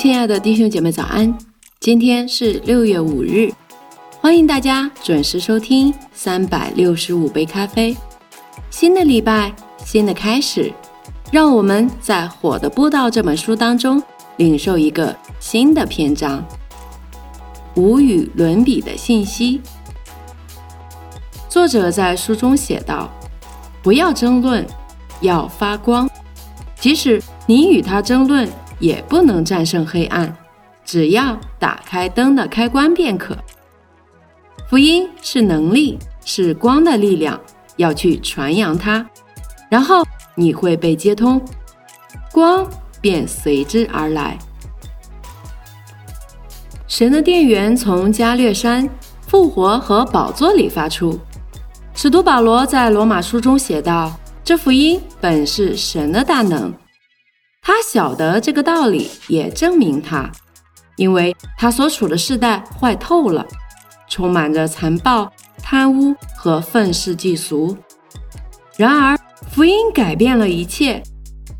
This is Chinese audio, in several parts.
亲爱的弟兄姐妹，早安！今天是六月五日，欢迎大家准时收听三百六十五杯咖啡。新的礼拜，新的开始，让我们在《火的播道》这本书当中领受一个新的篇章——无与伦比的信息。作者在书中写道：“不要争论，要发光，即使你与他争论。”也不能战胜黑暗，只要打开灯的开关便可。福音是能力，是光的力量，要去传扬它，然后你会被接通，光便随之而来。神的电源从加略山复活和宝座里发出。使徒保罗在罗马书中写道：“这福音本是神的大能。”他晓得这个道理，也证明他，因为他所处的世代坏透了，充满着残暴、贪污和愤世嫉俗。然而，福音改变了一切，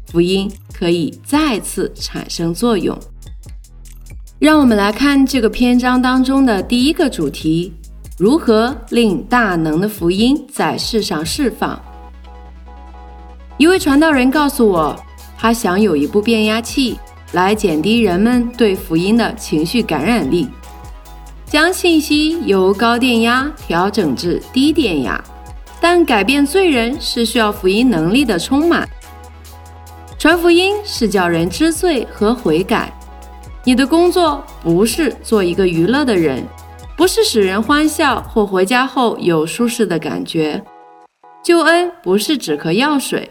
福音可以再次产生作用。让我们来看这个篇章当中的第一个主题：如何令大能的福音在世上释放。一位传道人告诉我。他想有一部变压器来减低人们对福音的情绪感染力，将信息由高电压调整至低电压。但改变罪人是需要福音能力的充满。传福音是叫人知罪和悔改。你的工作不是做一个娱乐的人，不是使人欢笑或回家后有舒适的感觉。救恩不是止咳药水，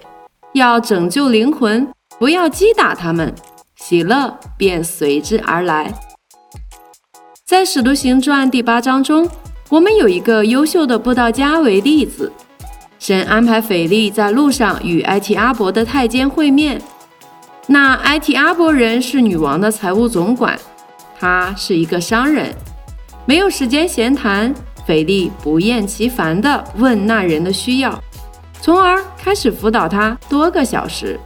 要拯救灵魂。不要击打他们，喜乐便随之而来。在《使徒行传》第八章中，我们有一个优秀的布道家为例子。神安排腓力在路上与埃提阿伯的太监会面。那埃提阿伯人是女王的财务总管，他是一个商人，没有时间闲谈。腓力不厌其烦地问那人的需要，从而开始辅导他多个小时。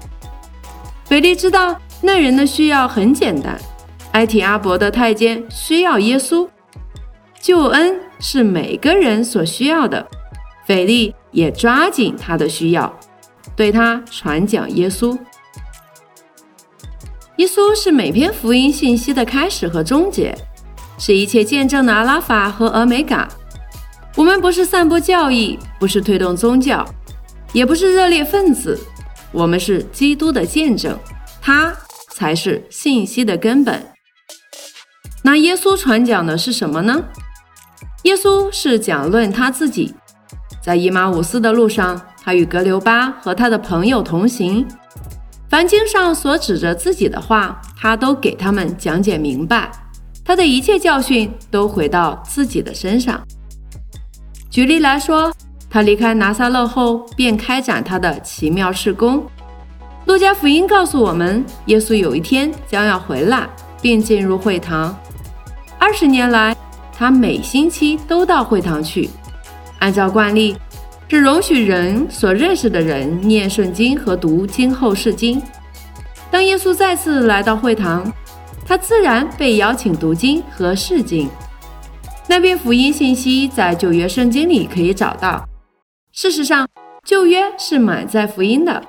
腓力知道那人的需要很简单，埃提阿伯的太监需要耶稣，救恩是每个人所需要的。腓力也抓紧他的需要，对他传讲耶稣。耶稣是每篇福音信息的开始和终结，是一切见证的阿拉法和俄美嘎。我们不是散播教义，不是推动宗教，也不是热烈分子。我们是基督的见证，他才是信息的根本。那耶稣传讲的是什么呢？耶稣是讲论他自己，在伊马五斯的路上，他与格留巴和他的朋友同行。凡经上所指着自己的话，他都给他们讲解明白。他的一切教训都回到自己的身上。举例来说。他离开拿撒勒后，便开展他的奇妙事工。路加福音告诉我们，耶稣有一天将要回来，并进入会堂。二十年来，他每星期都到会堂去。按照惯例，是容许人所认识的人念圣经和读经后释经。当耶稣再次来到会堂，他自然被邀请读经和释经。那篇福音信息在旧约圣经里可以找到。事实上，旧约是满载福音的。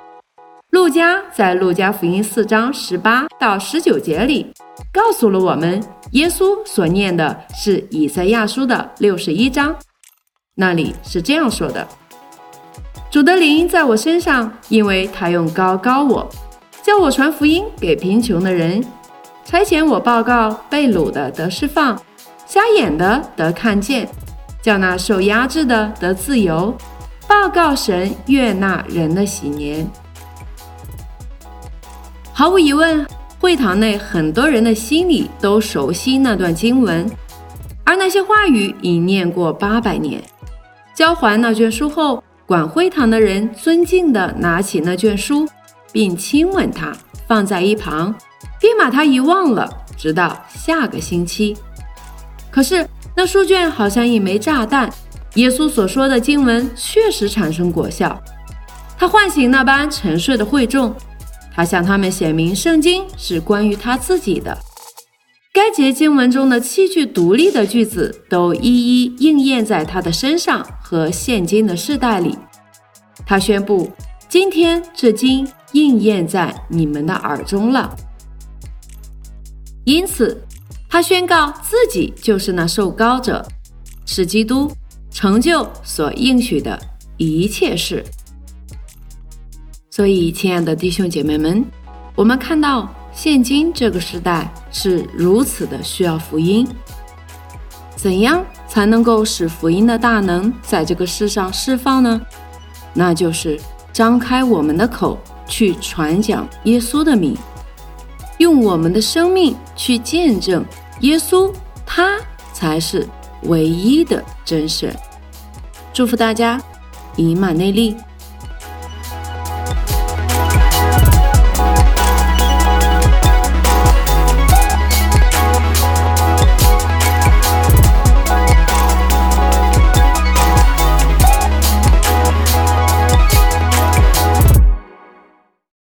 路加在路加福音四章十八到十九节里，告诉了我们，耶稣所念的是以赛亚书的六十一章，那里是这样说的：“主的灵在我身上，因为他用高高我，叫我传福音给贫穷的人，差遣我报告被掳的得释放，瞎眼的得看见，叫那受压制的得自由。”报告神悦纳人的喜年。毫无疑问，会堂内很多人的心里都熟悉那段经文，而那些话语已念过八百年。交还那卷书后，管会堂的人尊敬地拿起那卷书，并亲吻它，放在一旁，并把它遗忘了，直到下个星期。可是那书卷好像一枚炸弹。耶稣所说的经文确实产生果效，他唤醒那般沉睡的会众，他向他们显明圣经是关于他自己的，该节经文中的七句独立的句子都一一应验在他的身上和现今的世代里。他宣布：“今天这经应验在你们的耳中了。”因此，他宣告自己就是那受膏者，是基督，成就所应许的一切事。所以，亲爱的弟兄姐妹们，我们看到现今这个时代是如此的需要福音。怎样才能够使福音的大能在这个世上释放呢？那就是张开我们的口去传讲耶稣的名。用我们的生命去见证耶稣，他才是唯一的真神。祝福大家，以马内利。